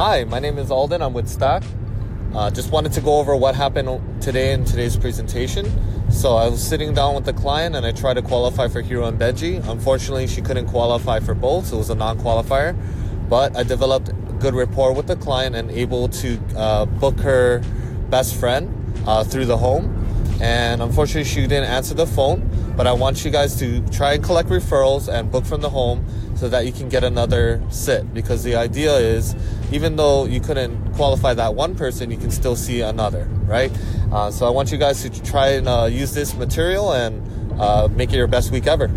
Hi, my name is Alden. I'm with Stack. Uh, just wanted to go over what happened today in today's presentation. So I was sitting down with the client and I tried to qualify for Hero and Benji. Unfortunately, she couldn't qualify for both, so it was a non-qualifier. But I developed good rapport with the client and able to uh, book her best friend uh, through the home. And unfortunately, she didn't answer the phone. But I want you guys to try and collect referrals and book from the home so that you can get another sit. Because the idea is, even though you couldn't qualify that one person, you can still see another, right? Uh, so I want you guys to try and uh, use this material and uh, make it your best week ever.